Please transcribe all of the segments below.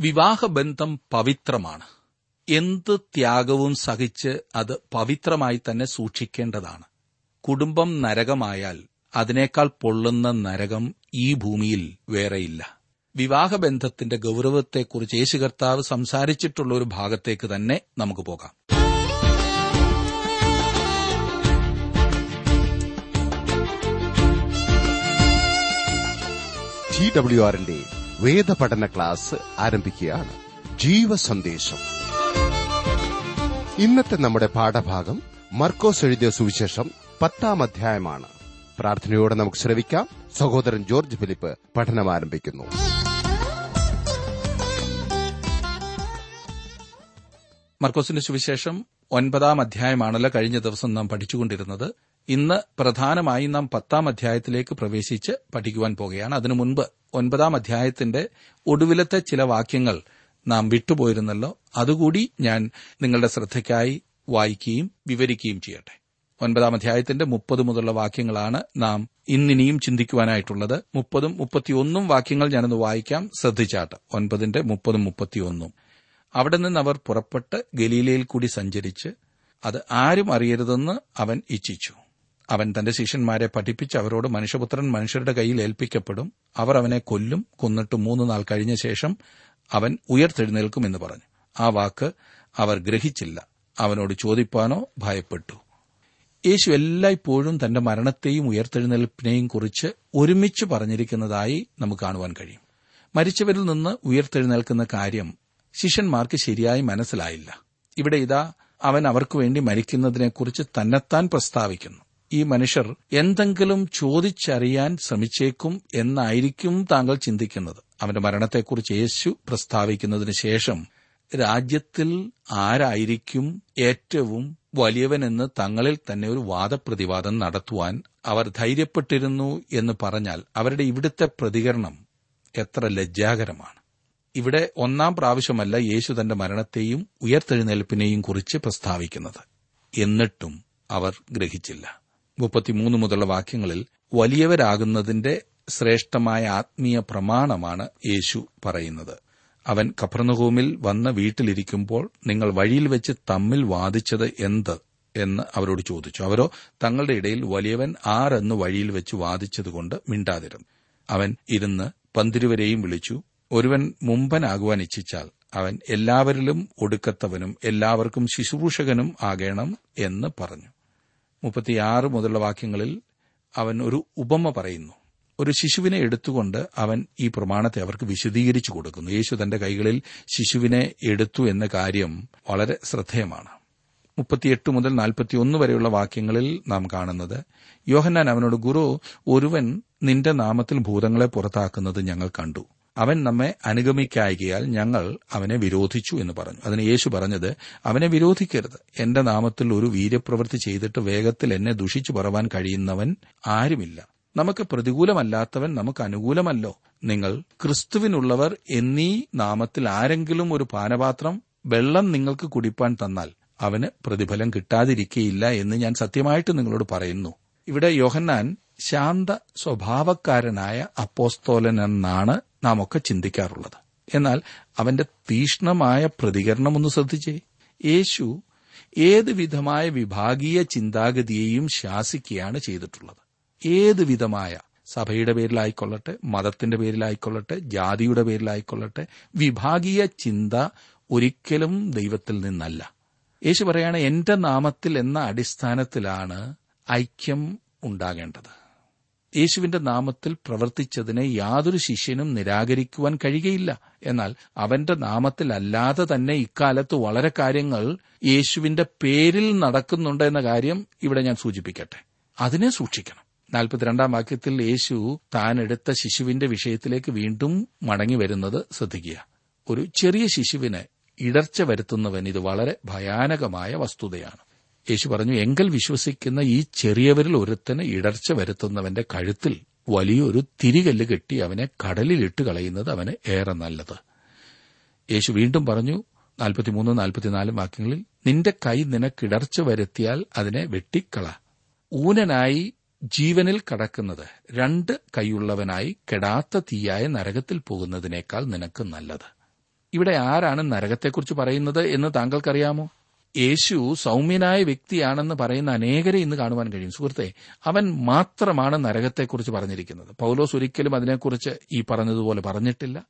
വിവാഹബന്ധം പവിത്രമാണ്. എന്ത് ത്യാഗവും സഹിച്ച് അത് പവിത്രമായി തന്നെ സൂക്ഷിക്കേണ്ടതാണ്. കുടുംബം നരകമായാൽ അതിനേക്കാൾ പൊള്ളുന്ന നരകം ഈ ഭൂമിയിൽ വേറെയില്ല. വിവാഹബന്ധത്തിന്റെ ഗൌരവത്തെക്കുറിച്ച് യേശു കർത്താവ് സംസാരിച്ചിട്ടുള്ള ഒരു ഭാഗത്തേക്ക് തന്നെ നമുക്ക് പോകാം. ടി ഡബ്ല്യു ആറിന്റെ വേദപഠന ക്ലാസ് ആരംഭിക്കുകയാണ്. ജീവസന്ദേശം. ഇന്നത്തെ നമ്മുടെ പാഠഭാഗം മർക്കോസ് എഴുതിയ സുവിശേഷം പത്താം അധ്യായമാണ്. പ്രാർത്ഥനയോടെ നമുക്ക് ശ്രവിക്കാം. സഹോദരൻ ജോർജ് ഫിലിപ്പ് പഠനം ആരംഭിക്കുന്നു. മർക്കോസിന്റെ സുവിശേഷം ഒൻപതാം അധ്യായമാണല്ലോ കഴിഞ്ഞ ദിവസം നാം പഠിച്ചുകൊണ്ടിരുന്നത്. ഇന്ന് പ്രധാനമായി നാം പത്താം അധ്യായത്തിലേക്ക് പ്രവേശിച്ച് പഠിക്കുവാൻ പോകുകയാണ് അതിനു മുൻപ് ഒൻപതാം അധ്യായത്തിന്റെ ഒടുവിലത്തെ ചില വാക്യങ്ങൾ നാം വിട്ടുപോയിരുന്നല്ലോ. അതുകൂടി ഞാൻ നിങ്ങളുടെ ശ്രദ്ധയ്ക്കായി വായിക്കുകയും വിവരിക്കുകയും ചെയ്യട്ടെ. ഒൻപതാം അധ്യായത്തിന്റെ മുപ്പത് മുതലുള്ള വാക്യങ്ങളാണ് നാം ഇന്നിനിയും ചിന്തിക്കുവാനായിട്ടുള്ളത്. മുപ്പതും മുപ്പത്തിയൊന്നും വാക്യങ്ങൾ ഞാനൊന്ന് വായിക്കാം. ശ്രദ്ധിച്ചാട്ട്. ഒൻപതിന്റെ മുപ്പതും മുപ്പത്തിയൊന്നും. അവിടെ നിന്ന് അവർ പുറപ്പെട്ട് ഗലീലയിൽ കൂടി സഞ്ചരിച്ച് അത് ആരും അറിയരുതെന്ന് അവൻ ഇച്ഛിച്ചു. അവൻ തന്റെ ശിഷ്യന്മാരെ പഠിപ്പിച്ച് അവരോട് മനുഷ്യപുത്രൻ മനുഷ്യരുടെ കയ്യിൽ ഏൽപ്പിക്കപ്പെടും. അവർ അവനെ കൊല്ലും കൊന്നിട്ട് മൂന്ന് നാൾ കഴിഞ്ഞ ശേഷം അവൻ ഉയർത്തെഴുന്നേൽക്കും എന്ന് പറഞ്ഞു. ആ വാക്ക് അവർ ഗ്രഹിച്ചില്ല. അവനോട് ചോദിപ്പാനോ ഭയപ്പെട്ടു. യേശു എല്ലായ്പ്പോഴും തന്റെ മരണത്തെയും ഉയർത്തെഴുന്നേൽപ്പിനെയും കുറിച്ച് ഒരുമിച്ച് പറഞ്ഞിരിക്കുന്നതായി നമുക്ക് കാണുവാൻ കഴിയും. മരിച്ചവരിൽ നിന്ന് ഉയർത്തെഴുന്നേൽക്കുന്ന കാര്യം ശിഷ്യന്മാർക്ക് ശരിയായി മനസ്സിലായില്ല. ഇവിടെ ഇതാ അവൻ അവർക്കുവേണ്ടി മരിക്കുന്നതിനെക്കുറിച്ച് തന്നെത്താൻ പ്രസ്താവിക്കുന്നു. ഈ മനുഷ്യർ എന്തെങ്കിലും ചോദിച്ചറിയാൻ ശ്രമിച്ചേക്കും എന്നായിരിക്കും താങ്കൾ ചിന്തിക്കുന്നത്. അവന്റെ മരണത്തെക്കുറിച്ച് യേശു പ്രസ്താവിക്കുന്നതിന് ശേഷം രാജ്യത്തിൽ ആരായിരിക്കും ഏറ്റവും വലിയവനെന്ന് തങ്ങളിൽ തന്നെ ഒരു വാദപ്രതിവാദം നടത്തുവാൻ അവർ ധൈര്യപ്പെട്ടിരുന്നു എന്ന് പറഞ്ഞാൽ അവരുടെ ഇവിടുത്തെ പ്രതികരണം എത്ര ലജ്ജാകരമാണ്. ഇവിടെ ഒന്നാം പ്രാവശ്യമല്ല യേശു തന്റെ മരണത്തെയും ഉയർത്തെഴുന്നേൽപ്പിനെയും കുറിച്ച് പ്രസ്താവിക്കുന്നത്. എന്നിട്ടും അവർ ഗ്രഹിച്ചില്ല. മുപ്പത്തിമൂന്ന് മുതലുള്ള വാക്യങ്ങളിൽ വലിയവരാകുന്നതിന്റെ ശ്രേഷ്ഠമായ ആത്മീയ പ്രമാണമാണ് യേശു പറയുന്നത്. അവൻ കപ്രനഹൂമിൽ വന്ന് വീട്ടിലിരിക്കുമ്പോൾ നിങ്ങൾ വഴിയിൽ വെച്ച് തമ്മിൽ വാദിച്ചത് എന്ത് എന്ന് അവരോട് ചോദിച്ചു. അവരോ തങ്ങളുടെ ഇടയിൽ വലിയവൻ ആരെന്ന് വഴിയിൽ വെച്ച് വാദിച്ചതുകൊണ്ട് മിണ്ടാതിരുന്നു അവൻ ഇരുന്ന് പന്തിരുവരെയും വിളിച്ചു. ഒരുവൻ മുമ്പനാകുവാൻ ഇച്ഛിച്ചാൽ അവൻ എല്ലാവരിലും ഒടുക്കത്തവനും എല്ലാവർക്കും ശുശ്രൂഷകനും ആകേണം എന്ന് പറഞ്ഞു. മുപ്പത്തിയാറ് മുതലുള്ള വാക്യങ്ങളിൽ അവൻ ഒരു ഉപമ പറയുന്നു. ഒരു ശിശുവിനെ എടുത്തുകൊണ്ട് അവൻ ഈ പ്രമാണത്തെ അവർക്ക് വിശദീകരിച്ചു കൊടുക്കുന്നു. യേശു തന്റെ കൈകളിൽ ശിശുവിനെ എടുത്തു എന്ന കാര്യം വളരെ ശ്രദ്ധേയമാണ്. മുപ്പത്തിയെട്ട് മുതൽ നാൽപ്പത്തിയൊന്ന് വരെയുള്ള വാക്യങ്ങളിൽ നാം കാണുന്നത് യോഹന്നാൻ അവനോട് ഗുരു ഒരുവൻ നിന്റെ നാമത്തിൽ ഭൂതങ്ങളെ പുറത്താക്കുന്നത് ഞങ്ങൾ കണ്ടു. അവൻ നമ്മെ അനുഗമിക്കായികയാൽ ഞങ്ങൾ അവനെ വിരോധിച്ചു എന്ന് പറഞ്ഞു. അതിന് യേശു പറഞ്ഞത് അവനെ വിരോധിക്കരുത്. എന്റെ നാമത്തിൽ ഒരു വീര്യപ്രവൃത്തി ചെയ്തിട്ട് വേഗത്തിൽ എന്നെ ദുഷിച്ചു പറവാൻ കഴിയുന്നവൻ ആരുമില്ല. നമുക്ക് പ്രതികൂലമല്ലാത്തവൻ നമുക്ക് അനുകൂലമല്ലോ. നിങ്ങൾ ക്രിസ്തുവിനുള്ളവർ എന്നീ നാമത്തിൽ ആരെങ്കിലും ഒരു പാനപാത്രം വെള്ളം നിങ്ങൾക്ക് കുടിപ്പാൻ തന്നാൽ അവന് പ്രതിഫലം കിട്ടാതിരിക്കയില്ല എന്ന് ഞാൻ സത്യമായിട്ട് നിങ്ങളോട് പറയുന്നു. ഇവിടെ യോഹന്നാൻ ശാന്ത സ്വഭാവക്കാരനായ അപ്പോസ്തോലൻ എന്നാണ് നാം ഒക്കെ ചിന്തിക്കാറുള്ളത്. എന്നാൽ അവന്റെ തീഷ്ണമായ പ്രതികരണം ഒന്ന് ശ്രദ്ധിച്ചേ. യേശു ഏത് വിധമായ വിഭാഗീയ ചിന്താഗതിയെയും ശാസിക്കുകയാണ് ചെയ്തിട്ടുള്ളത്. ഏത് വിധമായ സഭയുടെ പേരിലായിക്കൊള്ളട്ടെ മതത്തിന്റെ പേരിലായിക്കൊള്ളട്ടെ ജാതിയുടെ പേരിലായിക്കൊള്ളട്ടെ വിഭാഗീയ ചിന്ത ഒരിക്കലും ദൈവത്തിൽ നിന്നല്ല. യേശു പറയാണ് എന്റെ നാമത്തിൽ എന്ന അടിസ്ഥാനത്തിലാണ് ഐക്യം ഉണ്ടാകേണ്ടത്. യേശുവിന്റെ നാമത്തിൽ പ്രവർത്തിച്ചതിനെ യാതൊരു ശിഷ്യനും നിരാകരിക്കുവാൻ കഴിയുകയില്ല. എന്നാൽ അവന്റെ നാമത്തിലല്ലാതെ തന്നെ ഇക്കാലത്ത് വളരെ കാര്യങ്ങൾ യേശുവിന്റെ പേരിൽ നടക്കുന്നുണ്ട് എന്ന കാര്യം ഇവിടെ ഞാൻ സൂചിപ്പിക്കട്ടെ. അതിനെ സൂക്ഷിക്കണം. നാൽപ്പത്തിരണ്ടാം വാക്യത്തിൽ യേശു താൻ എടുത്ത ശിശുവിന്റെ വിഷയത്തിലേക്ക് വീണ്ടും മടങ്ങി വരുന്നത് ശ്രദ്ധിക്കുക. ഒരു ചെറിയ ശിശുവിന് ഇടർച്ച വരുത്തുന്നവൻ ഇത് വളരെ ഭയാനകമായ വസ്തുതയാണ്. യേശു പറഞ്ഞു എങ്കിൽ വിശ്വസിക്കുന്ന ഈ ചെറിയവരിൽ ഒരുത്തന് ഇടർച്ച വരുത്തുന്നവന്റെ കഴുത്തിൽ വലിയൊരു തിരികല്ല് കെട്ടി അവനെ കടലിലിട്ട് കളയുന്നത് അവന് ഏറെ നല്ലത്. യേശു വീണ്ടും പറഞ്ഞു നാൽപ്പത്തിമൂന്ന് നാൽപ്പത്തിനാലും വാക്യങ്ങളിൽ നിന്റെ കൈ നിനക്കിടർച്ച വരുത്തിയാൽ അതിനെ വെട്ടിക്കള. ഊനനായി ജീവനിൽ കടക്കുന്നത് രണ്ട് കൈയുള്ളവനായി കെടാത്ത തീയായ നരകത്തിൽ പോകുന്നതിനേക്കാൾ നിനക്ക് നല്ലത്. ഇവിടെ ആരാണ് നരകത്തെക്കുറിച്ച് പറയുന്നത് എന്ന് താങ്കൾക്കറിയാമോ? യേശു സൗമ്യനായ വ്യക്തിയാണെന്ന് പറയുന്ന അനേകരെ ഇന്ന് കാണുവാൻ കഴിയും. സുഹൃത്തെ അവൻ മാത്രമാണ് നരകത്തെക്കുറിച്ച് പറഞ്ഞിരിക്കുന്നത്. പൗലോസ് ഒരിക്കലും അതിനെക്കുറിച്ച് ഈ പറഞ്ഞതുപോലെ പറഞ്ഞിട്ടില്ല.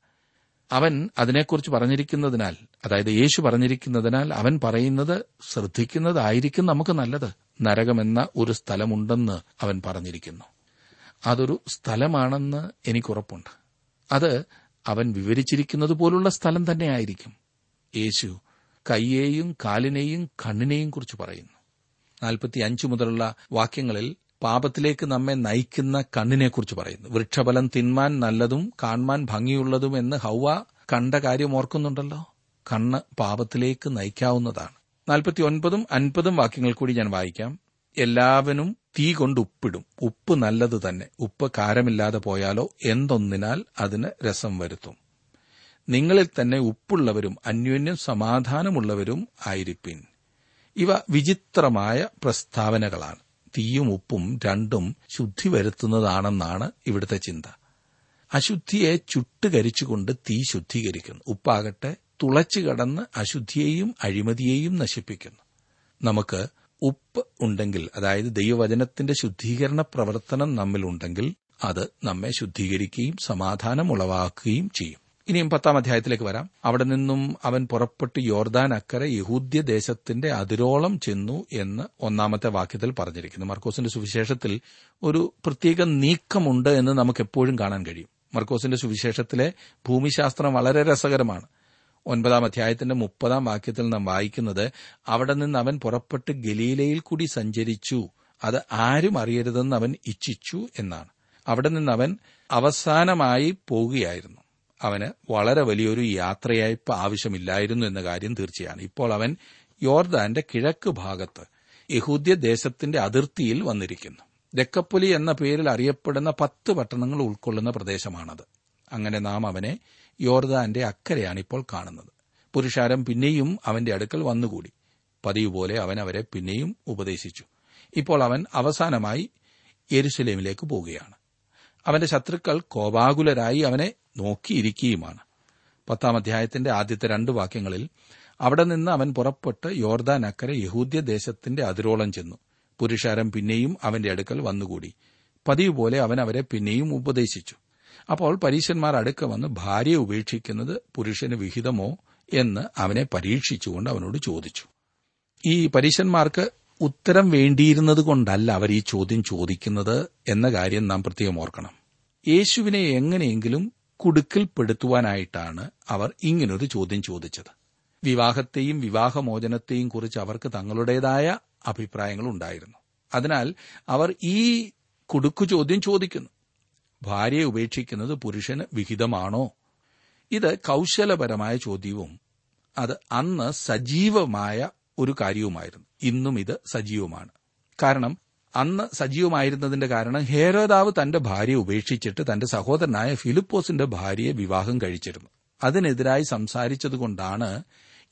അവൻ അതിനെക്കുറിച്ച് പറഞ്ഞിരിക്കുന്നതിനാൽ അതായത് യേശു പറഞ്ഞിരിക്കുന്നതിനാൽ അവൻ പറയുന്നത് ശ്രദ്ധിക്കുന്നതായിരിക്കും നമുക്ക് നല്ലത്. നരകമെന്ന ഒരു സ്ഥലമുണ്ടെന്ന് അവൻ പറഞ്ഞിരിക്കുന്നു. അതൊരു സ്ഥലമാണെന്ന് എനിക്കുറപ്പുണ്ട്. അത് അവൻ വിവരിച്ചിരിക്കുന്നത് പോലുള്ള സ്ഥലം തന്നെയായിരിക്കും. യേശു കയ്യേയും കാലിനെയും കണ്ണിനെയും കുറിച്ച് പറയുന്നു. നാൽപ്പത്തി അഞ്ച് മുതലുള്ള വാക്യങ്ങളിൽ പാപത്തിലേക്ക് നമ്മെ നയിക്കുന്ന കണ്ണിനെക്കുറിച്ച് പറയുന്നു. വൃക്ഷഫലം തിന്മാൻ നല്ലതും കാണാൻ ഭംഗിയുള്ളതും എന്ന് ഹൗവ കണ്ട കാര്യം ഓർക്കുന്നുണ്ടല്ലോ? കണ്ണ് പാപത്തിലേക്ക് നയിക്കാവുന്നതാണ്. നാൽപ്പത്തി ഒൻപതും അൻപതും വാക്യങ്ങൾ കൂടി ഞാൻ വായിക്കാം. എല്ലാവനും തീ കൊണ്ട് ഉപ്പിടും. ഉപ്പ് നല്ലത് തന്നെ. ഉപ്പ് കാരമില്ലാതെ പോയാലോ? എന്തൊന്നിനാൽ അതിന് രസം വരുത്തും. നിങ്ങളിൽ തന്നെ ഉപ്പുള്ളവരും അന്യോന്യം സമാധാനമുള്ളവരും ആയിരിപ്പിൻ. ഇവ വിചിത്രമായ പ്രസ്താവനകളാണ്. തീയും ഉപ്പും രണ്ടും ശുദ്ധി വരുത്തുന്നതാണെന്നാണ് ഇവിടുത്തെ ചിന്ത. അശുദ്ധിയെ ചുട്ടുകരിച്ചുകൊണ്ട് തീ ശുദ്ധീകരിക്കുന്നു. ഉപ്പാകട്ടെ തുളച്ചു കടന്ന് അശുദ്ധിയെയും അഴിമതിയെയും നശിപ്പിക്കുന്നു. നമുക്ക് ഉപ്പ് ഉണ്ടെങ്കിൽ അതായത് ദൈവവചനത്തിന്റെ ശുദ്ധീകരണ പ്രവർത്തനം നമ്മിലുണ്ടെങ്കിൽ അത് നമ്മെ ശുദ്ധീകരിക്കുകയും സമാധാനം ഉളവാക്കുകയും ചെയ്യും. ഇനിയും പത്താം അധ്യായത്തിലേക്ക് വരാം. അവിടെ നിന്നും അവൻ പുറപ്പെട്ട് യോർദാൻ അക്കരെ യഹൂദ്യ ദേശത്തിന്റെ അതിരോളം ചെന്നു എന്ന് ഒന്നാമത്തെ വാക്യത്തിൽ പറഞ്ഞിരിക്കുന്നു. മർക്കോസിന്റെ സുവിശേഷത്തിൽ ഒരു പ്രത്യേക നീക്കമുണ്ട് എന്ന് നമുക്ക് എപ്പോഴും കാണാൻ കഴിയും. മർക്കോസിന്റെ സുവിശേഷത്തിലെ ഭൂമിശാസ്ത്രം വളരെ രസകരമാണ്. ഒൻപതാം അധ്യായത്തിന്റെ മുപ്പതാം വാക്യത്തിൽ നാം വായിക്കുന്നത് അവിടെ നിന്ന് അവൻ പുറപ്പെട്ട് ഗലീലയിൽ കൂടി സഞ്ചരിച്ചു. അത് ആരും അറിയരുതെന്ന് അവൻ ഇച്ഛിച്ചു എന്നാണ്. അവിടെ നിന്ന് അവൻ അവസാനമായി പോകുകയായിരുന്നു അവന് വളരെ വലിയൊരു യാത്രയയപ്പ് ആവശ്യമില്ലായിരുന്നു എന്ന കാര്യം തീർച്ചയാണ്. ഇപ്പോൾ അവൻ യോർദാന്റെ കിഴക്ക് ഭാഗത്ത് യഹൂദ്യ ദേശത്തിന്റെ അതിർത്തിയിൽ വന്നിരിക്കുന്നു. ദക്കപ്പൊലി എന്ന പേരിൽ അറിയപ്പെടുന്ന പത്ത് പട്ടണങ്ങൾ ഉൾക്കൊള്ളുന്ന പ്രദേശമാണത്. അങ്ങനെ നാം അവനെ യോർദാന്റെ അക്കരെയാണ് ഇപ്പോൾ കാണുന്നത്. പുരുഷാരം പിന്നെയും അവന്റെ അടുക്കൽ വന്നുകൂടി. പതിവ് പോലെ അവൻ അവരെ പിന്നെയും ഉപദേശിച്ചു. ഇപ്പോൾ അവൻ അവസാനമായി യെരുസലേമിലേക്ക് പോവുകയാണ്. അവന്റെ ശത്രുക്കൾ കോപാകുലരായി അവനെ നോക്കിയിരിക്കുകയുമാണ് പത്താം അധ്യായത്തിന്റെ ആദ്യത്തെ രണ്ട് വാക്യങ്ങളിൽ അവിടെ നിന്ന് അവൻ പുറപ്പെട്ട് യോർദാൻ അക്കരെ യഹൂദ്യ ദേശത്തിന്റെ അതിരോളം ചെന്നു. പുരുഷാരം പിന്നെയും അവന്റെ അടുക്കൽ വന്നുകൂടി. പതിവ് പോലെ അവൻ അവരെ പിന്നെയും ഉപദേശിച്ചു. അപ്പോൾ പരീശന്മാർ അടുക്ക വന്ന് ഭാര്യയെ ഉപേക്ഷിക്കുന്നത് പുരുഷന് വിഹിതമോ എന്ന് അവനെ പരീക്ഷിച്ചുകൊണ്ട് അവനോട് ചോദിച്ചു. ഈ പരീശന്മാർക്ക് ഉത്തരം വേണ്ടിയിരുന്നത് കൊണ്ടല്ല അവർ ഈ ചോദ്യം ചോദിക്കുന്നത് എന്ന കാര്യം നാം പ്രത്യേകം ഓർക്കണം. യേശുവിനെ എങ്ങനെയെങ്കിലും കുടുക്കിൽപ്പെടുത്തുവാനായിട്ടാണ് അവർ ഇങ്ങനൊരു ചോദ്യം ചോദിച്ചത്. വിവാഹത്തെയും വിവാഹമോചനത്തെയും കുറിച്ച് അവർക്ക് തങ്ങളുടേതായ അഭിപ്രായങ്ങൾ ഉണ്ടായിരുന്നു. അതിനാൽ അവർ ഈ കുടുക്കു ചോദ്യം ചോദിക്കുന്നു. ഭാര്യയെ ഉപേക്ഷിക്കുന്നത് പുരുഷന് വിഹിതമാണോ? ഇത് കൗശലപരമായ ചോദ്യവും അത് അന്ന് സജീവമായ ഒരു കാര്യവുമായിരുന്നു. ഇന്നും ഇത് സജീവമാണ്. കാരണം അന്ന് സജീവമായിരുന്നതിന്റെ കാരണം ഹേരോദാവ് തന്റെ ഭാര്യയെ ഉപേക്ഷിച്ചിട്ട് തന്റെ സഹോദരനായ ഫിലിപ്പോസിന്റെ ഭാര്യയെ വിവാഹം കഴിച്ചിരുന്നു. അതിനെതിരായി സംസാരിച്ചതുകൊണ്ടാണ്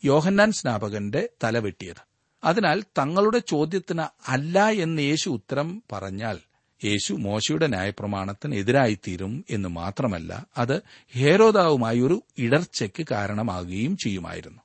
യോഹന്നാൻ സ്നാപകന്റെ തല വെട്ടിയത്. അതിനാൽ തങ്ങളുടെ ചോദ്യത്തിന് അല്ല എന്ന് യേശു ഉത്തരം പറഞ്ഞാൽ യേശു മോശയുടെ ന്യായപ്രമാണത്തിന് എതിരായിത്തീരും എന്ന് മാത്രമല്ല അത് ഹേരോദാവുമായി ഒരു ഇടർച്ചയ്ക്ക് കാരണമാകുകയും ചെയ്യുമായിരുന്നു.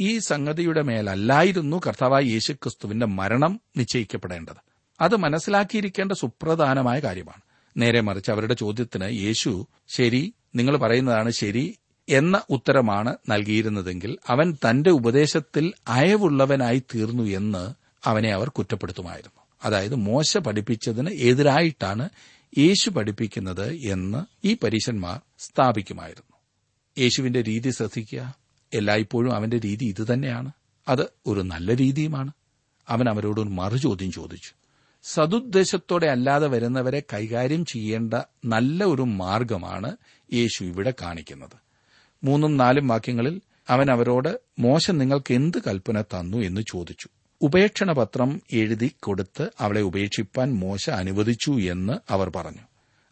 ഈ സംഗതിയുടെ മേലല്ലായിരുന്നു കർത്താവായ യേശുക്രിസ്തുവിന്റെ മരണം നിശ്ചയിക്കപ്പെടേണ്ടത്. അത് മനസ്സിലാക്കിയിരിക്കേണ്ട സുപ്രധാനമായ കാര്യമാണ്. നേരെ മറിച്ച് അവരുടെ ചോദ്യത്തിന് യേശു ശരി നിങ്ങൾ പറയുന്നതാണ് ശരി എന്ന ഉത്തരമാണ് നൽകിയിരുന്നതെങ്കിൽ അവൻ തന്റെ ഉപദേശത്തിൽ അയവുള്ളവനായി തീർന്നു എന്ന് അവനെ അവർ കുറ്റപ്പെടുത്തുമായിരുന്നു. അതായത് മോശ പഠിപ്പിച്ചതിന് എതിരായിട്ടാണ് യേശു പഠിപ്പിക്കുന്നത് എന്ന് ഈ പരീശന്മാർ സ്ഥാപിക്കുമായിരുന്നു. യേശുവിന്റെ രീതി ശ്രദ്ധിക്കുക. എല്ലായ്പ്പോഴും അവന്റെ രീതി ഇതുതന്നെയാണ് അത് ഒരു നല്ല രീതിയുമാണ്. അവൻ അവരോട് മറുചോദ്യം ചോദിച്ചു. സതുദ്ദേശത്തോടെ അല്ലാതെ വരുന്നവരെ കൈകാര്യം ചെയ്യേണ്ട നല്ല ഒരു മാർഗമാണ് യേശു ഇവിടെ കാണിക്കുന്നത്. മൂന്നും നാലും വാക്യങ്ങളിൽ അവൻ അവരോട് മോശം നിങ്ങൾക്ക് എന്ത് കൽപ്പന തന്നു? എന്ന് ചോദിച്ചു. ഉപേക്ഷണ പത്രം എഴുതി കൊടുത്ത് അവളെ ഉപേക്ഷിപ്പാൻ മോശ അനുവദിച്ചു എന്ന് അവർ പറഞ്ഞു.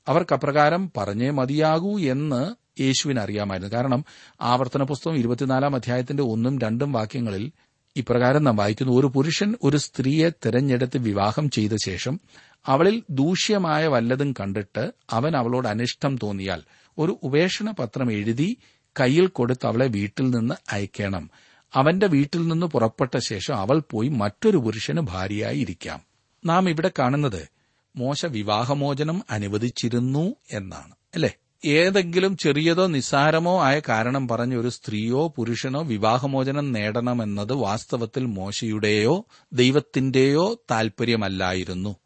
അവർക്ക് അപ്രകാരം പറഞ്ഞേ മതിയാകൂ എന്ന് യേശുവിന് അറിയാമായിരുന്നു. കാരണം ആവർത്തന പുസ്തകം ഇരുപത്തിനാലാം അധ്യായത്തിന്റെ ഒന്നും രണ്ടും വാക്യങ്ങളിൽ ഇപ്രകാരം നാം വായിക്കുന്നു. ഒരു പുരുഷൻ ഒരു സ്ത്രീയെ തിരഞ്ഞെടുത്ത് വിവാഹം ചെയ്ത ശേഷം അവളിൽ ദൂഷ്യമായ വല്ലതും കണ്ടിട്ട് അവൻ അവളോട് അനിഷ്ടം തോന്നിയാൽ ഒരു ഉപേക്ഷണ പത്രം എഴുതി കയ്യിൽ കൊടുത്ത് അവളെ വീട്ടിൽ നിന്ന് അയക്കണം. അവന്റെ വീട്ടിൽ നിന്ന് പുറപ്പെട്ട ശേഷം അവൾ പോയി മറ്റൊരു പുരുഷന് ഭാര്യയായി ഇരിക്കാം. നാം ഇവിടെ കാണുന്നത് മോശ വിവാഹമോചനം അനുവദിച്ചിരുന്നു എന്നാണ്. അല്ലേ? ഏതെങ്കിലും ചെറിയതോ നിസ്സാരമോ ആയ കാരണം പറഞ്ഞ് ഒരു സ്ത്രീയോ പുരുഷനോ വിവാഹമോചനം നേടണമെന്നത് വാസ്തവത്തിൽ മോശയുടെയോ ദൈവത്തിന്റെയോ താൽപര്യമല്ലായിരുന്നു.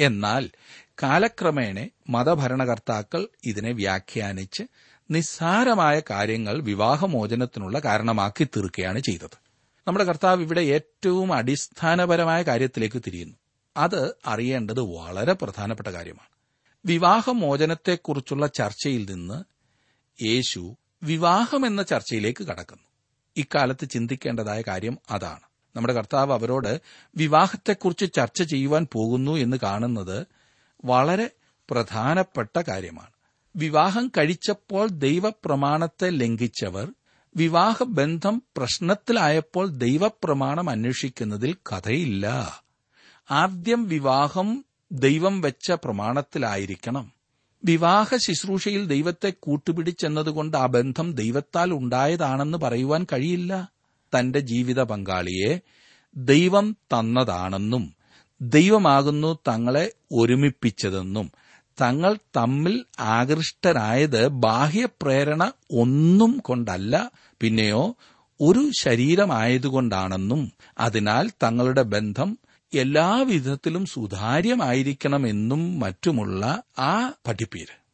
എന്നാൽ കാലക്രമേണ മതഭരണകർത്താക്കൾ ഇതിനെ വ്യാഖ്യാനിച്ച് നിസ്സാരമായ കാര്യങ്ങൾ വിവാഹമോചനത്തിനുള്ള കാരണമാക്കി തീർക്കുകയാണ് ചെയ്തത്. നമ്മുടെ കർത്താവ് ഇവിടെ ഏറ്റവും അടിസ്ഥാനപരമായ കാര്യത്തിലേക്ക് തിരിയുന്നു. അത് അറിയേണ്ടത് വളരെ പ്രധാനപ്പെട്ട കാര്യമാണ്. വിവാഹമോചനത്തെക്കുറിച്ചുള്ള ചർച്ചയിൽ നിന്ന് യേശു വിവാഹം എന്ന ചർച്ചയിലേക്ക് കടക്കുന്നു. ഇക്കാലത്ത് ചിന്തിക്കേണ്ടതായ കാര്യം അതാണ്. നമ്മുടെ കർത്താവ് അവരോട് വിവാഹത്തെക്കുറിച്ച് ചർച്ച ചെയ്യുവാൻ പോകുന്നു എന്ന് കാണുന്നത് വളരെ പ്രധാനപ്പെട്ട കാര്യമാണ്. വിവാഹം കഴിച്ചപ്പോൾ ദൈവപ്രമാണത്തെ ലംഘിച്ചവർ വിവാഹബന്ധം പ്രശ്നത്തിലായപ്പോൾ ദൈവപ്രമാണം അന്വേഷിക്കുന്നതിൽ കഥയില്ല. ആദ്യം വിവാഹം ദൈവം വെച്ച പ്രമാണത്തിലായിരിക്കണം. വിവാഹ ശുശ്രൂഷയിൽ ദൈവത്തെ കൂട്ടുപിടിച്ചെന്നതുകൊണ്ട് ആ ബന്ധം ദൈവത്താൽ ഉണ്ടായതാണെന്ന് പറയുവാൻ കഴിയില്ല. തന്റെ ജീവിത പങ്കാളിയെ ദൈവം തന്നതാണെന്നും ദൈവമാകുന്നു തങ്ങളെ ഒരുമിപ്പിച്ചതെന്നും തങ്ങൾ തമ്മിൽ ആകൃഷ്ടരായത് ബാഹ്യപ്രേരണ ഒന്നും കൊണ്ടല്ല പിന്നെയോ ഒരു ശരീരമായതുകൊണ്ടാണെന്നും അതിനാൽ തങ്ങളുടെ ബന്ധം എല്ലാവിധത്തിലും സുതാര്യമായിരിക്കണമെന്നും മറ്റുമുള്ള ആ പഠിപ്പീര്.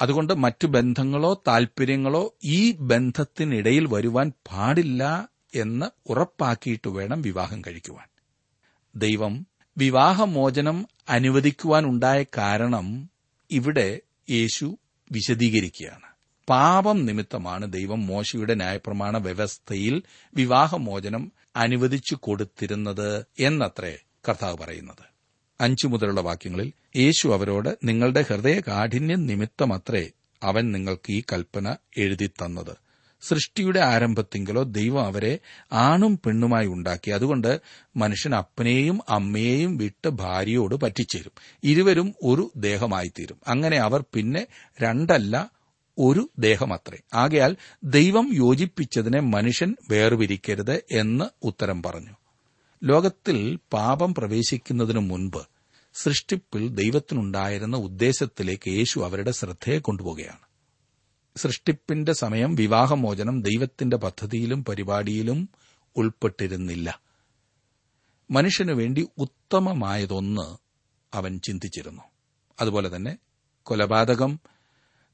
അതുകൊണ്ട് മറ്റു ബന്ധങ്ങളോ താൽപര്യങ്ങളോ ഈ ബന്ധത്തിനിടയിൽ വരുവാൻ പാടില്ല എന്ന് ഉറപ്പാക്കിയിട്ട് വേണം വിവാഹം കഴിക്കുവാൻ. ദൈവം വിവാഹമോചനം അനുവദിക്കുവാനുണ്ടായ കാരണം ഇവിടെ യേശു വിശദീകരിക്കുകയാണ്. പാപം നിമിത്തമാണ് ദൈവം മോശയുടെ ന്യായപ്രമാണ വ്യവസ്ഥയിൽ വിവാഹമോചനം അനുവദിച്ചു കൊടുത്തിരുന്നത് എന്നത്രേ. കർത്താവ് പറയുന്നത്. അഞ്ചു മുതലുള്ള വാക്യങ്ങളിൽ യേശു അവരോട് നിങ്ങളുടെ ഹൃദയ കാഠിന്യം നിമിത്തമത്രേ അവൻ നിങ്ങൾക്ക് ഈ കൽപ്പന എഴുതി തന്നത്. സൃഷ്ടിയുടെ ആരംഭത്തിങ്കിലോ ദൈവം അവരെ ആണും പെണ്ണുമായി ഉണ്ടാക്കി. അതുകൊണ്ട് മനുഷ്യൻ അപ്പനെയും അമ്മയെയും വിട്ട് ഭാര്യയോട് പറ്റിച്ചേരും. ഇരുവരും ഒരു ദേഹമായി തീരും അങ്ങനെ അവർ പിന്നെ രണ്ടല്ല ഒരു ദേഹമത്രേ. ആകയാൽ ദൈവം യോജിപ്പിച്ചതിനെ മനുഷ്യൻ വേർപിരിക്കരുത് എന്ന് ഉത്തരം പറഞ്ഞു. ലോകത്തിൽ പാപം പ്രവേശിക്കുന്നതിനു മുൻപ് സൃഷ്ടിപ്പിൽ ദൈവത്തിനുണ്ടായിരുന്ന ഉദ്ദേശത്തിലേക്ക് യേശു അവരുടെ ശ്രദ്ധയെ കൊണ്ടുപോകുകയാണ് സൃഷ്ടിപ്പിന്റെ സമയം വിവാഹമോചനം ദൈവത്തിന്റെ പദ്ധതിയിലും പരിപാടിയിലും ഉൾപ്പെട്ടിരുന്നില്ല. മനുഷ്യനു വേണ്ടി ഉത്തമമായതൊന്ന് അവൻ ചിന്തിച്ചിരുന്നു. അതുപോലെ തന്നെ കൊലപാതകം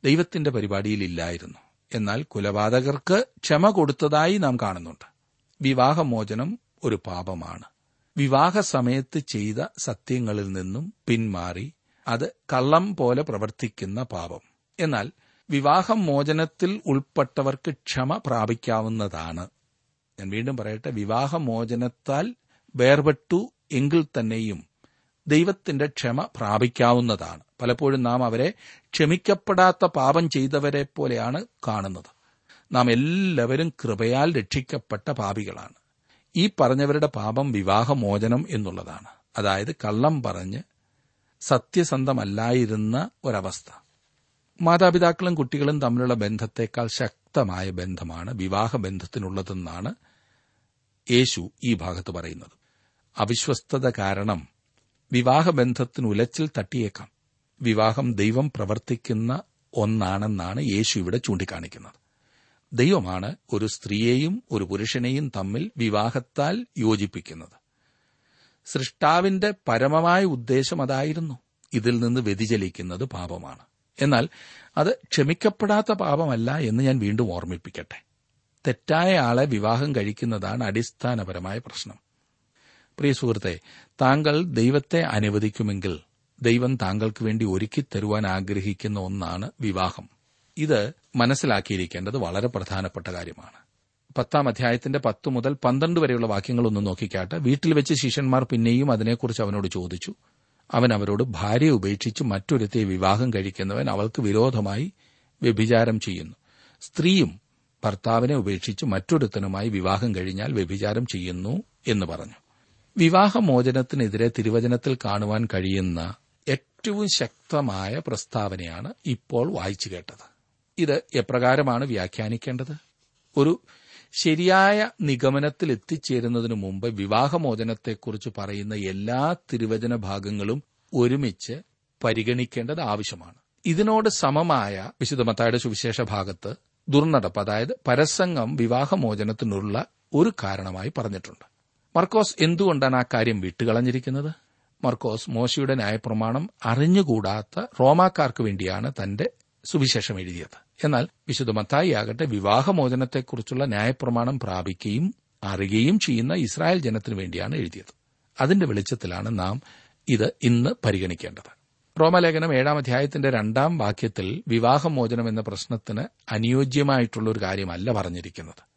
ദൈവത്തിന്റെ പരിപാടിയിലില്ലായിരുന്നു. എന്നാൽ കൊലപാതകർക്ക് ക്ഷമ കൊടുത്തതായി നാം കാണുന്നുണ്ട്. വിവാഹമോചനം ഒരു പാപമാണ്. വിവാഹ സമയത്ത് ചെയ്ത സത്യങ്ങളിൽ നിന്നും പിന്മാറി അത് കള്ളം പോലെ പ്രവർത്തിക്കുന്ന പാപം. എന്നാൽ വിവാഹം മോചനത്തിൽ ഉൾപ്പെട്ടവർക്ക് ക്ഷമ പ്രാപിക്കാവുന്നതാണ്. ഞാൻ വീണ്ടും പറയട്ടെ വിവാഹമോചനത്താൽ വേർപെട്ടു എങ്കിൽ തന്നെയും ദൈവത്തിന്റെ ക്ഷമ പ്രാപിക്കാവുന്നതാണ്. പലപ്പോഴും നാം അവരെ ക്ഷമിക്കപ്പെടാത്ത പാപം ചെയ്തവരെ പോലെയാണ് കാണുന്നത്. നാം എല്ലാവരും കൃപയാൽ രക്ഷിക്കപ്പെട്ട പാപികളാണ്. ഈ പറഞ്ഞവരുടെ പാപം വിവാഹമോചനം എന്നുള്ളതാണ്. അതായത് കള്ളം പറഞ്ഞ് സത്യസന്ധമല്ലായിരുന്ന ഒരവസ്ഥ. മാതാപിതാക്കളും കുട്ടികളും തമ്മിലുള്ള ബന്ധത്തെക്കാൾ ശക്തമായ ബന്ധമാണ് വിവാഹബന്ധത്തിനുള്ളതെന്നാണ് യേശു ഈ ഭാഗത്ത് പറയുന്നത്. അവിശ്വസ്തത കാരണം വിവാഹബന്ധത്തിന് ഉലച്ചിൽ തട്ടിയേക്കാം. വിവാഹം ദൈവം പ്രവർത്തിക്കുന്ന ഒന്നാണെന്നാണ് യേശു ഇവിടെ ചൂണ്ടിക്കാണിക്കുന്നത്. ദൈവമാണ് ഒരു സ്ത്രീയെയും ഒരു പുരുഷനെയും തമ്മിൽ വിവാഹത്താൽ യോജിപ്പിക്കുന്നത്. സൃഷ്ടാവിന്റെ പരമമായ ഉദ്ദേശം അതായിരുന്നു ഇതിൽ നിന്ന് വ്യതിചലിക്കുന്നത് പാപമാണ്. എന്നാൽ അത് ക്ഷമിക്കപ്പെടാത്ത പാപമല്ല എന്ന് ഞാൻ വീണ്ടും ഓർമ്മിപ്പിക്കട്ടെ. തെറ്റായ ആളെ വിവാഹം കഴിക്കുന്നതാണ് അടിസ്ഥാനപരമായ പ്രശ്നം. പ്രിയ സുഹൃത്തെ താങ്കൾ ദൈവത്തെ അനുവദിക്കുമെങ്കിൽ ദൈവം താങ്കൾക്ക് വേണ്ടി ഒരുക്കി തരുവാൻ ആഗ്രഹിക്കുന്ന ഒന്നാണ് വിവാഹം. ഇത് മനസ്സിലാക്കിയിരിക്കേണ്ടത് വളരെ പ്രധാനപ്പെട്ട കാര്യമാണ്. പത്താം അധ്യായത്തിന്റെ പത്ത് മുതൽ പന്ത്രണ്ട് വരെയുള്ള വാക്യങ്ങളൊന്ന് നോക്കിക്കാട്ട് വീട്ടിൽ വെച്ച് ശിഷ്യന്മാർ പിന്നെയും അതിനെക്കുറിച്ച് അവനോട് ചോദിച്ചു. അവൻ അവരോട് ഭാര്യയെ ഉപേക്ഷിച്ച് മറ്റൊരുത്തെ വിവാഹം കഴിക്കുന്നവൻ അവൾക്ക് വിരോധമായി വ്യഭിചാരം ചെയ്യുന്നു. സ്ത്രീയും ഭർത്താവിനെ ഉപേക്ഷിച്ച് മറ്റൊരുത്തനുമായി വിവാഹം കഴിഞ്ഞാൽ വ്യഭിചാരം ചെയ്യുന്നു എന്ന് പറഞ്ഞു. വിവാഹമോചനത്തിനെതിരെ തിരുവചനത്തിൽ കാണുവാൻ കഴിയുന്ന ഏറ്റവും ശക്തമായ പ്രസ്താവനയാണ് ഇപ്പോൾ വായിച്ചു കേട്ടത്. ഇത് എപ്രകാരമാണ് വ്യാഖ്യാനിക്കേണ്ടത്? ഒരു ശരിയായ നിഗമനത്തിൽ എത്തിച്ചേരുന്നതിനു മുമ്പ് വിവാഹമോചനത്തെക്കുറിച്ച് പറയുന്ന എല്ലാ തിരുവചന ഭാഗങ്ങളും ഒരുമിച്ച് പരിഗണിക്കേണ്ടത് ആവശ്യമാണ്. ഇതിനോട് സമമായ വിശുദ്ധമത്തായുടെ സുവിശേഷ ഭാഗത്ത് ദുർനടപ്പ് അതായത് പരസംഗം വിവാഹമോചനത്തിനുള്ള ഒരു കാരണമായി പറഞ്ഞിട്ടുണ്ട്. മർക്കോസ് എന്തുകൊണ്ടാണ് ആ കാര്യം വിട്ടുകളഞ്ഞിരിക്കുന്നത്? മർക്കോസ് മോശയുടെ ന്യായപ്രമാണം അറിഞ്ഞുകൂടാത്ത റോമാക്കാർക്ക് വേണ്ടിയാണ് തന്റെ സുവിശേഷം എഴുതിയത്. എന്നാൽ വിശുദ്ധ മത്തായി ആകട്ടെ വിവാഹമോചനത്തെക്കുറിച്ചുള്ള ന്യായപ്രമാണം പ്രാപിക്കുകയും അറിയുകയും ചെയ്യുന്ന ഇസ്രായേൽ ജനത്തിനു വേണ്ടിയാണ് എഴുതിയത്. അതിന്റെ വെളിച്ചത്തിലാണ് നാം ഇത് ഇന്ന് പരിഗണിക്കേണ്ടത്. റോമലേഖനം ഏഴാം അധ്യായത്തിന്റെ രണ്ടാം വാക്യത്തിൽ വിവാഹമോചനം എന്ന പ്രശ്നത്തിന് അനുയോജ്യമായിട്ടുള്ള ഒരു കാര്യമല്ല പറഞ്ഞിരിക്കുന്നത്.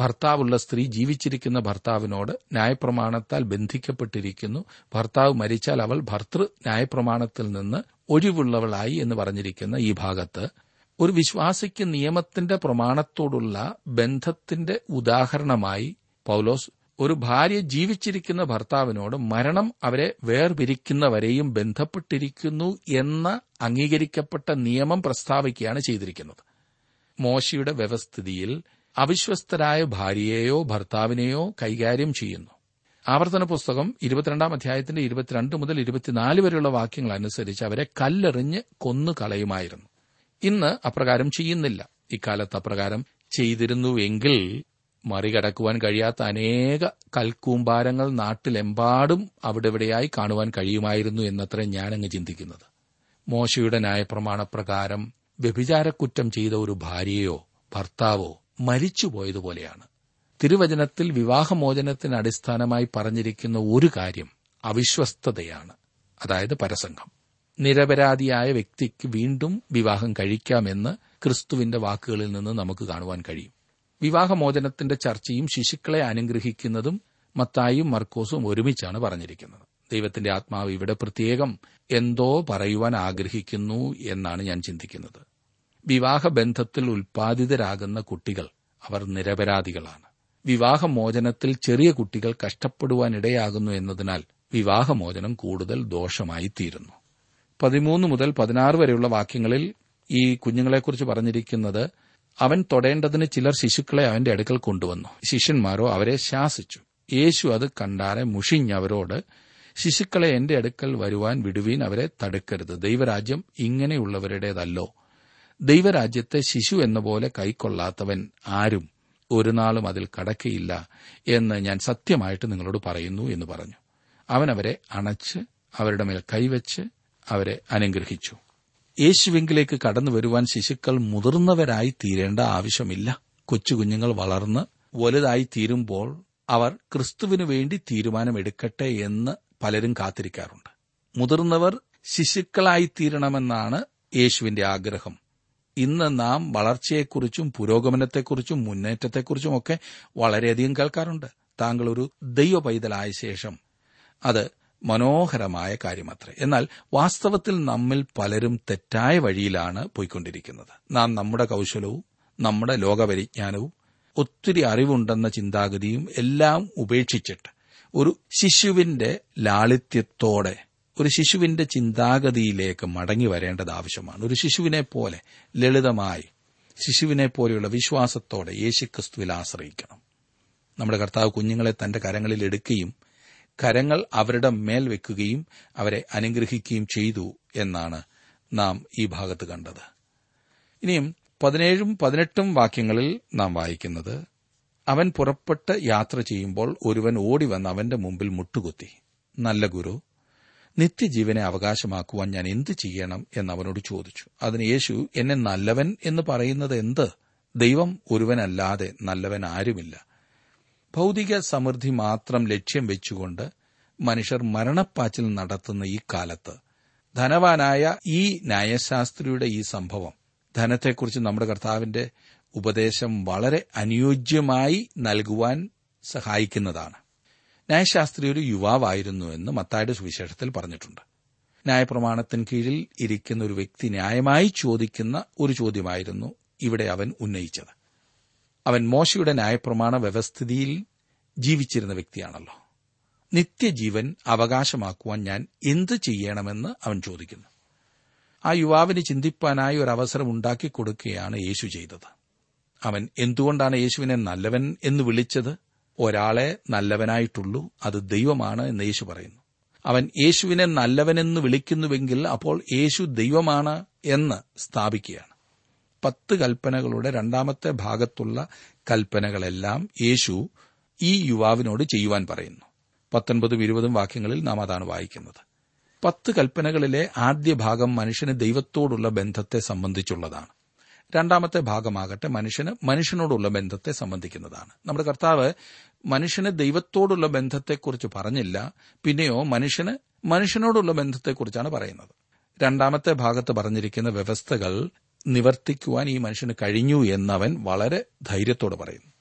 ഭർത്താവുള്ള സ്ത്രീ ജീവിച്ചിരിക്കുന്ന ഭർത്താവിനോട് ന്യായപ്രമാണത്താൽ ബന്ധിക്കപ്പെട്ടിരിക്കുന്നു. ഭർത്താവ് മരിച്ചാൽ അവൾ ഭർത്തൃ ന്യായപ്രമാണത്തിൽ നിന്ന് ഒഴിവുള്ളവളായി എന്ന് പറഞ്ഞിരിക്കുന്ന ഈ ഭാഗത്ത് ഒരു വിശ്വാസിക്ക് നിയമത്തിന്റെ പ്രമാണത്തോടുള്ള ബന്ധത്തിന്റെ ഉദാഹരണമായി പൗലോസ് ഒരു ഭാര്യ ജീവിച്ചിരിക്കുന്ന ഭർത്താവിനോട് മരണം അവരെ വേർപിരിക്കുന്നവരെയും ബന്ധപ്പെട്ടിരിക്കുന്നു എന്ന അംഗീകരിക്കപ്പെട്ട നിയമം പ്രസ്താവിക്കുകയാണ് ചെയ്തിരിക്കുന്നത്. മോശയുടെ വ്യവസ്ഥിതിയിൽ അവിശ്വസ്തരായ ഭാര്യയെയോ ഭർത്താവിനെയോ കൈകാര്യം ചെയ്യുന്നു. ആവർത്തന പുസ്തകം ഇരുപത്തിരണ്ടാം അധ്യായത്തിന്റെ ഇരുപത്തിരണ്ട് മുതൽ ഇരുപത്തിനാല് വരെയുള്ള വാക്യങ്ങൾ അനുസരിച്ച് അവരെ കല്ലെറിഞ്ഞ് കൊന്നു കളയുമായിരുന്നു ഇന്ന് അപ്രകാരം ചെയ്യുന്നില്ല. ഇക്കാലത്ത് അപ്രകാരം ചെയ്തിരുന്നുവെങ്കിൽ മറികടക്കുവാൻ കഴിയാത്ത അനേക കൽക്കൂമ്പാരങ്ങൾ നാട്ടിലെമ്പാടും അവിടെവിടെയായി കാണുവാൻ കഴിയുമായിരുന്നു എന്നത്ര ഞാനങ്ങ് ചിന്തിക്കുന്നത്. മോശയുടെ ന്യായപ്രമാണപ്രകാരം വ്യഭിചാരക്കുറ്റം ചെയ്ത ഒരു ഭാര്യയോ ഭർത്താവോ മരിച്ചുപോയതുപോലെയാണ്. തിരുവചനത്തിൽ വിവാഹമോചനത്തിന് അടിസ്ഥാനമായി പറഞ്ഞിരിക്കുന്ന ഒരു കാര്യം അവിശ്വസ്തതയാണ്. അതായത് പരസംഗം. നിരപരാധിയായ വ്യക്തിക്ക് വീണ്ടും വിവാഹം കഴിക്കാമെന്ന് ക്രിസ്തുവിന്റെ വാക്കുകളിൽ നിന്ന് നമുക്ക് കാണുവാൻ കഴിയും. വിവാഹമോചനത്തിന്റെ ചർച്ചയും ശിശുക്കളെ അനുഗ്രഹിക്കുന്നതും മത്തായും മർക്കോസും ഒരുമിച്ചാണ് പറഞ്ഞിരിക്കുന്നത്. ദൈവത്തിന്റെ ആത്മാവ് ഇവിടെ പ്രത്യേകം എന്തോ പറയുവാൻ ആഗ്രഹിക്കുന്നു എന്നാണ് ഞാൻ ചിന്തിക്കുന്നത്. വിവാഹബന്ധത്തിൽ ഉൽപ്പാദിതരാകുന്ന കുട്ടികൾ അവർ നിരപരാധികളാണ്. വിവാഹമോചനത്തിൽ ചെറിയ കുട്ടികൾ കഷ്ടപ്പെടുവാനിടയാകുന്നു എന്നതിനാൽ വിവാഹമോചനം കൂടുതൽ ദോഷമായി തീരുന്നു പതിമൂന്ന് മുതൽ പതിനാറ് വരെയുള്ള വാക്യങ്ങളിൽ ഈ കുഞ്ഞുങ്ങളെക്കുറിച്ച് പറഞ്ഞിരിക്കുന്നത് അവൻ തൊടേണ്ടതിന് ചിലർ ശിശുക്കളെ അവന്റെ അടുക്കൽ കൊണ്ടുവന്നു. ശിഷ്യന്മാരോ അവരെ ശാസിച്ചു. യേശു അത് കണ്ടാരെ മുഷിഞ്ഞവരോട് ശിശുക്കളെ എന്റെ അടുക്കൽ വരുവാൻ വിടുവീൻ അവരെ തടുക്കരുത്. ദൈവരാജ്യം ഇങ്ങനെയുള്ളവരുടേതല്ലോ. ദൈവരാജ്യത്തെ ശിശു എന്ന പോലെ കൈക്കൊള്ളാത്തവൻ ആരും ഒരു നാളും അതിൽ കടക്കയില്ല എന്ന് ഞാൻ സത്യമായിട്ട് നിങ്ങളോട് പറയുന്നു എന്ന് പറഞ്ഞു. അവൻ അവരെ അണച്ച് അവരുടെ മേൽ കൈവച്ച് അവരെ അനുഗ്രഹിച്ചു. യേശുവെങ്കിലേക്ക് കടന്നു വരുവാൻ ശിശുക്കൾ മുതിർന്നവരായി തീരേണ്ട ആവശ്യമില്ല. കൊച്ചുകുഞ്ഞുങ്ങൾ വളർന്ന് വലുതായി തീരുമ്പോൾ അവർ ക്രിസ്തുവിനു വേണ്ടി തീരുമാനമെടുക്കട്ടെ എന്ന് പലരും കാത്തിരിക്കാറുണ്ട്. മുതിർന്നവർ ശിശുക്കളായി തീരണമെന്നാണ് യേശുവിന്റെ ആഗ്രഹം. ഇന്ന് നാം വളർച്ചയെക്കുറിച്ചും പുരോഗമനത്തെക്കുറിച്ചും മുന്നേറ്റത്തെക്കുറിച്ചുമൊക്കെ വളരെയധികം കേൾക്കാറുണ്ട്. താങ്കൾ ഒരു ദൈവ പൈതലായ ശേഷം അത് മനോഹരമായ കാര്യമത്രേ. എന്നാൽ വാസ്തവത്തിൽ നമ്മിൽ പലരും തെറ്റായ വഴിയിലാണ് പോയിക്കൊണ്ടിരിക്കുന്നത്. നാം നമ്മുടെ കൗശലവും നമ്മുടെ ലോകപരിജ്ഞാനവും ഒത്തിരി അറിവുണ്ടെന്ന ചിന്താഗതിയും എല്ലാം ഉപേക്ഷിച്ചിട്ട് ഒരു ശിശുവിന്റെ ലാളിത്യത്തോടെ ഒരു ശിശുവിന്റെ ചിന്താഗതിയിലേക്ക് മടങ്ങി വരേണ്ടത് ആവശ്യമാണ്. ഒരു ശിശുവിനെ പോലെ ലളിതമായി ശിശുവിനെ പോലെയുള്ള വിശ്വാസത്തോടെ യേശുക്രിസ്തുവിൽ ആശ്രയിക്കണം. നമ്മുടെ കർത്താവ് കുഞ്ഞുങ്ങളെ തന്റെ കരങ്ങളിൽ എടുക്കുകയും കരങ്ങൾ അവരുടെ മേൽ വെക്കുകയും അവരെ അനുഗ്രഹിക്കുകയും ചെയ്തു എന്നാണ് നാം ഈ ഭാഗത്ത് കണ്ടത്. ഇനിയും പതിനേഴും പതിനെട്ടും വാക്യങ്ങളിൽ നാം വായിക്കുന്നത് അവൻ പുറപ്പെട്ട് യാത്ര ചെയ്യുമ്പോൾ ഒരുവൻ ഓടി വന്ന് അവന്റെ മുമ്പിൽ മുട്ടുകുത്തി. നല്ല ഗുരു നിത്യജീവനെ അവകാശമാക്കുവാൻ ഞാൻ എന്ത് ചെയ്യണം എന്ന് അവനോട് ചോദിച്ചു. അതിന് യേശു എന്നെ നല്ലവൻ എന്ന് പറയുന്നത് എന്ത്? ദൈവം ഒരുവനല്ലാതെ നല്ലവൻ ആരുമില്ല. ഭൗതിക സമൃദ്ധി മാത്രം ലക്ഷ്യം വെച്ചുകൊണ്ട് മനുഷ്യർ മരണപ്പാച്ചിൽ നടത്തുന്ന ഈ കാലത്ത് ധനവാനായ ഈ ന്യായശാസ്ത്രിയുടെ ഈ സംഭവം ധനത്തെക്കുറിച്ച് നമ്മുടെ കർത്താവിന്റെ ഉപദേശം വളരെ അനുയോജ്യമായി നൽകുവാൻ സഹായിക്കുന്നതാണ്. ന്യായശാസ്ത്രി ഒരു യുവാവായിരുന്നു എന്ന് മത്തായുടെ സുവിശേഷത്തിൽ പറഞ്ഞിട്ടുണ്ട്. ന്യായപ്രമാണത്തിന് കീഴിൽ ഇരിക്കുന്ന ഒരു വ്യക്തി ന്യായമായി ചോദിക്കുന്ന ഒരു ചോദ്യമായിരുന്നു ഇവിടെ അവൻ ഉന്നയിച്ചത്. അവൻ മോശയുടെ ന്യായപ്രമാണ വ്യവസ്ഥിതിയിൽ ജീവിച്ചിരുന്ന വ്യക്തിയാണല്ലോ. നിത്യജീവൻ അവകാശമാക്കുവാൻ ഞാൻ എന്ത് ചെയ്യണമെന്ന് അവൻ ചോദിക്കുന്നു. ആ യുവാവിന് ചിന്തിപ്പാനായി ഒരു അവസരം ഉണ്ടാക്കി കൊടുക്കുകയാണ് യേശു ചെയ്തത്. അവൻ എന്തുകൊണ്ടാണ് യേശുവിനെ നല്ലവൻ എന്ന് വിളിച്ചത്? ഒരാളെ നല്ലവനായിട്ടുള്ളൂ അത് ദൈവമാണ് എന്ന് യേശു പറയുന്നു. അവൻ യേശുവിനെ നല്ലവനെന്ന് വിളിക്കുന്നുവെങ്കിൽ അപ്പോൾ യേശു ദൈവമാണ് എന്ന് സ്ഥാപിക്കുകയാണ്. പത്ത് കൽപ്പനകളുടെ രണ്ടാമത്തെ ഭാഗത്തുള്ള കൽപ്പനകളെല്ലാം യേശു ഈ യുവാവിനോട് ചെയ്യുവാൻ പറയുന്നു. പത്തൊൻപതും ഇരുപതും വാക്യങ്ങളിൽ നാം അതാണ് വായിക്കുന്നത്. പത്ത് കൽപ്പനകളിലെ ആദ്യ ഭാഗം മനുഷ്യന് ദൈവത്തോടുള്ള ബന്ധത്തെ സംബന്ധിച്ചുള്ളതാണ്. രണ്ടാമത്തെ ഭാഗമാകട്ടെ മനുഷ്യന് മനുഷ്യനോടുള്ള ബന്ധത്തെ സംബന്ധിക്കുന്നതാണ്. നമ്മുടെ കർത്താവ് മനുഷ്യന് ദൈവത്തോടുള്ള ബന്ധത്തെക്കുറിച്ച് പറഞ്ഞില്ല. പിന്നെയോ മനുഷ്യന് മനുഷ്യനോടുള്ള ബന്ധത്തെക്കുറിച്ചാണ് പറയുന്നത്. രണ്ടാമത്തെ ഭാഗത്ത് പറഞ്ഞിരിക്കുന്ന വ്യവസ്ഥകൾ നിവർത്തിക്കുവാൻ ഈ മനുഷ്യന് കഴിഞ്ഞു എന്നവൻ വളരെ ധൈര്യത്തോട് പറയുന്നു.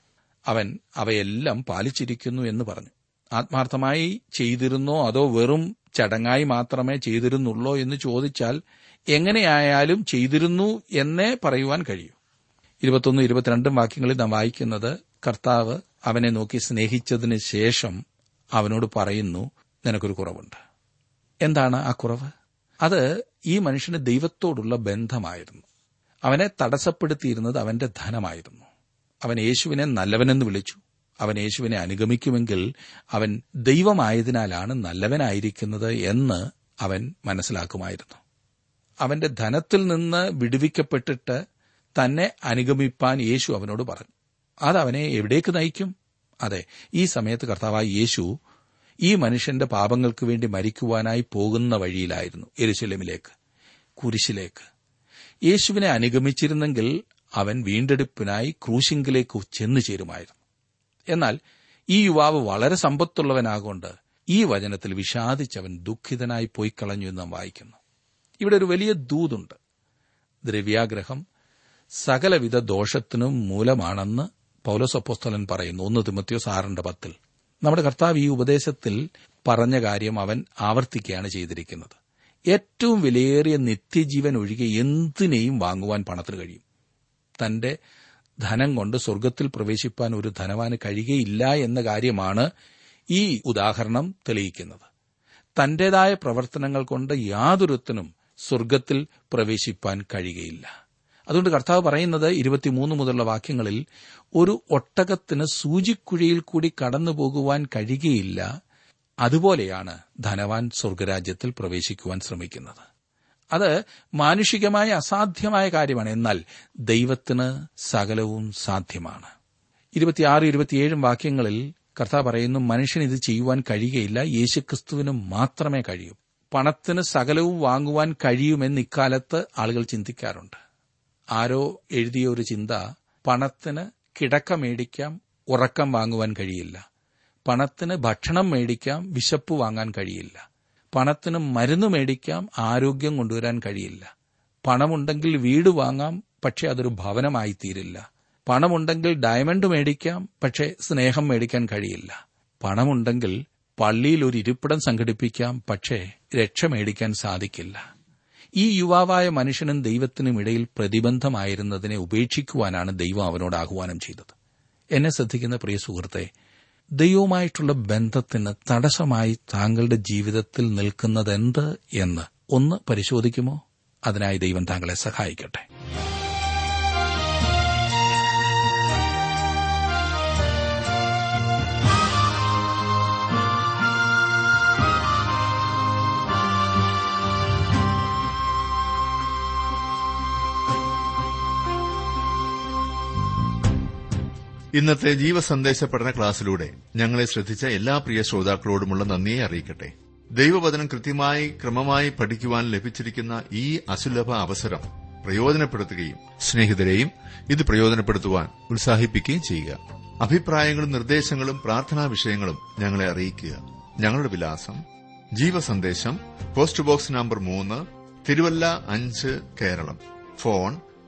അവൻ അവയെല്ലാം പാലിച്ചിരിക്കുന്നു എന്ന് പറഞ്ഞു. ആത്മാർത്ഥമായി ചെയ്തിരുന്നോ അതോ വെറും ചടങ്ങായി മാത്രമേ ചെയ്തിരുന്നുള്ളോ എന്ന് ചോദിച്ചാൽ എങ്ങനെയായാലും ചെയ്തിരുന്നു എന്നേ പറയുവാൻ കഴിയൂ. ഇരുപത്തൊന്ന് ഇരുപത്തിരണ്ടും വാക്യങ്ങളിൽ നാം വായിക്കുന്നത് കർത്താവ് അവനെ നോക്കി സ്നേഹിച്ചതിന് ശേഷം അവനോട് പറയുന്നു നിനക്കൊരു കുറവുണ്ട്. എന്താണ് ആ കുറവ്? അത് ഈ മനുഷ്യന് ദൈവത്തോടുള്ള ബന്ധമായിരുന്നു. അവനെ തടസ്സപ്പെടുത്തിയിരുന്നത് അവന്റെ ധനമായിരുന്നു. അവൻ യേശുവിനെ നല്ലവനെന്ന് വിളിച്ചു. അവൻ യേശുവിനെ അനുഗമിക്കുമെങ്കിൽ അവൻ ദൈവമായതിനാലാണ് നല്ലവനായിരിക്കുന്നത് എന്ന് അവൻ മനസ്സിലാക്കുമായിരുന്നു. അവന്റെ ധനത്തിൽ നിന്ന് വിടുവിക്കപ്പെട്ടിട്ട് തന്നെ അനുഗമിപ്പാൻ യേശു അവനോട് പറഞ്ഞു. അത് അവനെ എവിടേക്ക് നയിക്കും? അതെ ഈ സമയത്ത് കർത്താവായി യേശു ഈ മനുഷ്യന്റെ പാപങ്ങൾക്ക് വേണ്ടി മരിക്കുവാനായി പോകുന്ന വഴിയിലായിരുന്നു എരുശലമിലേക്ക് കുരിശിലേക്ക്. യേശുവിനെ അനുഗമിച്ചിരുന്നെങ്കിൽ അവൻ വീണ്ടെടുപ്പിനായി ക്രൂശിങ്കിലേക്ക് ചെന്നു ചേരുമായിരുന്നു. എന്നാൽ ഈ യുവാവ് വളരെ സമ്പത്തുള്ളവനാകൊണ്ട് ഈ വചനത്തിൽ വിഷാദിച്ചവൻ ദുഃഖിതനായി പോയി കളഞ്ഞു എന്ന് നാം വായിക്കുന്നു. ഇവിടെ ഒരു വലിയ ദൂതുണ്ട്. ദ്രവ്യാഗ്രഹം സകലവിധ ദോഷത്തിനും മൂലമാണെന്ന് പൗലോസപ്പോസ്തലൻ പറയുന്നു. ഒന്ന് തിമത്യോസ് ആറിന്റെ പത്തിൽ. നമ്മുടെ കർത്താവ് ഈ ഉപദേശത്തിൽ പറഞ്ഞ കാര്യം അവൻ ആവർത്തിക്കുകയാണ് ചെയ്തിരിക്കുന്നത്. ഏറ്റവും വിലയേറിയ നിത്യജീവൻ ഒഴികെ എന്തിനേയും വാങ്ങുവാൻ പണത്തിന് കഴിയും? തന്റെ ധനം കൊണ്ട് സ്വർഗത്തിൽ പ്രവേശിപ്പാൻ ഒരു ധനവാന് കഴിയുകയില്ല എന്ന കാര്യമാണ് ഈ ഉദാഹരണം തെളിയിക്കുന്നത്. തന്റേതായ പ്രവർത്തനങ്ങൾ കൊണ്ട് യാതൊരുത്തിനും സ്വർഗത്തിൽ പ്രവേശിപ്പാൻ കഴിയുകയില്ല. അതുകൊണ്ട് കർത്താവ് പറയുന്നത് ഇരുപത്തിമൂന്ന് മുതലുള്ള വാക്യങ്ങളിൽ ഒരു ഒട്ടകത്തിന് സൂചിക്കുഴിയിൽ കൂടി കടന്നുപോകുവാൻ കഴിയുകയില്ല അതുപോലെയാണ് ധനവാൻ സ്വർഗരാജ്യത്തിൽ പ്രവേശിക്കുവാൻ ശ്രമിക്കുന്നത്. അത് മാനുഷികമായ അസാധ്യമായ കാര്യമാണ്. എന്നാൽ ദൈവത്തിന് സകലവും സാധ്യമാണ്. ഇരുപത്തിയാറ് ഇരുപത്തിയേഴും വാക്യങ്ങളിൽ കർത്താവ് പറയുന്നു മനുഷ്യന് ഇത് ചെയ്യുവാൻ കഴിയുകയില്ല. യേശുക്രിസ്തുവിന് മാത്രമേ കഴിയൂ. പണത്തിന് സകലവും വാങ്ങുവാൻ കഴിയുമെന്ന് ഇക്കാലത്ത് ആളുകൾ ചിന്തിക്കാറുണ്ട്. ആരോ എഴുതിയ ഒരു ചിന്ത പണത്തിന് കിടക്ക മേടിക്കാം ഉറക്കം വാങ്ങുവാൻ കഴിയില്ല. പണത്തിന് ഭക്ഷണം മേടിക്കാം വിശപ്പ് വാങ്ങാൻ കഴിയില്ല. പണത്തിന് മരുന്ന് മേടിക്കാം ആരോഗ്യം കൊണ്ടുവരാൻ കഴിയില്ല. പണമുണ്ടെങ്കിൽ വീട് വാങ്ങാം പക്ഷെ അതൊരു ഭവനമായി തീരില്ല പണമുണ്ടെങ്കിൽ ഡയമണ്ട് മേടിക്കാം പക്ഷെ സ്നേഹം മേടിക്കാൻ കഴിയില്ല. പണമുണ്ടെങ്കിൽ പള്ളിയിൽ ഒരു ഇരിപ്പിടം സംഘടിപ്പിക്കാം പക്ഷേ രക്ഷ മേടിക്കാൻ സാധിക്കില്ല. ഈ യുവാവായ മനുഷ്യനും ദൈവത്തിനും ഇടയിൽ പ്രതിബന്ധമായിരുന്നതിനെ ഉപേക്ഷിക്കുവാനാണ് ദൈവം അവനോട് ആഹ്വാനം ചെയ്തത്. എന്നെ ശ്രദ്ധിക്കുന്ന പ്രിയ സുഹൃത്തെ ദൈവവുമായിട്ടുള്ള ബന്ധത്തിന് തടസ്സമായി താങ്കളുടെ ജീവിതത്തിൽ നിൽക്കുന്നതെന്ത് എന്ന് ഒന്ന് പരിശോധിക്കുമോ? അതിനായി ദൈവം താങ്കളെ സഹായിക്കട്ടെ. ഇന്നത്തെ ജീവസന്ദേശ പഠന ക്ലാസ്സിലൂടെ ഞങ്ങളെ ശ്രദ്ധിച്ച എല്ലാ പ്രിയ ശ്രോതാക്കളോടുമുള്ള നന്ദിയെ അറിയിക്കട്ടെ. ദൈവവചനം കൃത്യമായി ക്രമമായി പഠിക്കുവാൻ ലഭിച്ചിരിക്കുന്ന ഈ അസുലഭ അവസരം പ്രയോജനപ്പെടുത്തുകയും സ്നേഹിതരെയും ഇത് പ്രയോജനപ്പെടുത്തുവാൻ ഉത്സാഹിപ്പിക്കുകയും ചെയ്യുക. അഭിപ്രായങ്ങളും നിർദ്ദേശങ്ങളും പ്രാർത്ഥനാ വിഷയങ്ങളും ഞങ്ങളെ അറിയിക്കുക. ഞങ്ങളുടെ വിലാസം ജീവസന്ദേശം പോസ്റ്റ് ബോക്സ് നമ്പർ മൂന്ന് തിരുവല്ല അഞ്ച് Keralam. Phone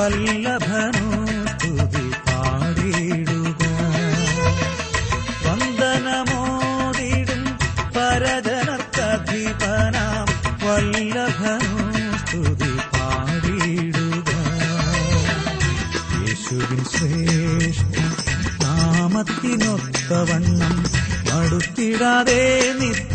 വല്ലഭനു സ്തുതി പാടിയിടുക. വന്ദനമോതിടും പരജനർക്കധിപനാം വല്ലഭനു സ്തുതി പാടിയിടുക. യേശുവിൻ ശ്രേഷ്ഠ നാമത്തിനൊത്തവണ്ണം മടുത്തിടാതെ നിത്യം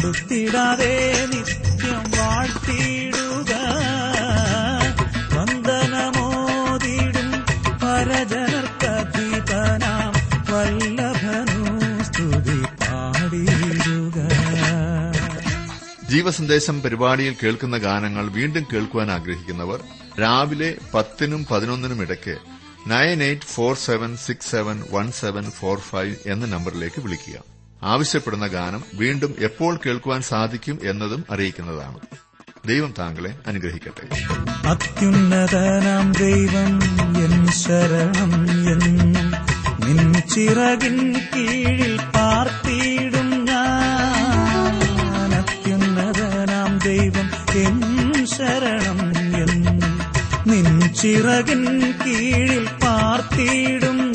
മടുത്തിടാതെ നിത്യം വാഴ്ത്തിയിടുക. വന്ദനമോതിടും പരജനർക്കധിപനാം വല്ലഭനു സ്തുതി പാടിയിടുക. ജീവസന്ദേശം പരിപാടിയിൽ കേൾക്കുന്ന ഗാനങ്ങൾ വീണ്ടും കേൾക്കുവാൻ ആഗ്രഹിക്കുന്നവർ രാവിലെ പത്തിനും പതിനൊന്നിനും ഇടയ്ക്ക് nine eight four seven six seven one seven four five എന്ന നമ്പറിലേക്ക് വിളിക്കുക. ആവശ്യപ്പെടുന്ന ഗാനം വീണ്ടും എപ്പോൾ കേൾക്കുവാൻ സാധിക്കും എന്നതും അറിയിക്കുന്നതാണ്. ദൈവം താങ്കളെ അനുഗ്രഹിക്കട്ടെ. അത്യുന്നതനാം ദൈവം എൻ ശരണം എന്നും നിൻ ചിറകിൻ കീഴിൽ പാർത്തിയിടും ഞാൻ. അത്യുന്നതനാം ദൈവം എൻ ശരണം എന്നും നിൻ ചിറകിൻ കീഴിൽ പാർത്തിയിടും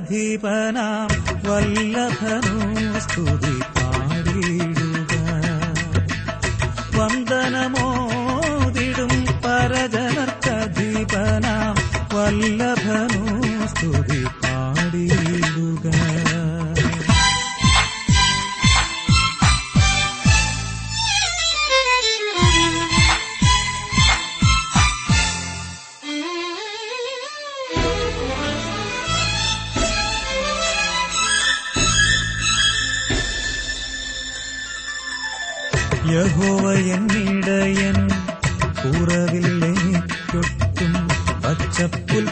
പരജനർക്കധിപനാം വല്ലഭനു യഹോവ എന്നിടയൻ കുറവില്ലെനിക്കൊട്ടും പച്ചപ്പുൽ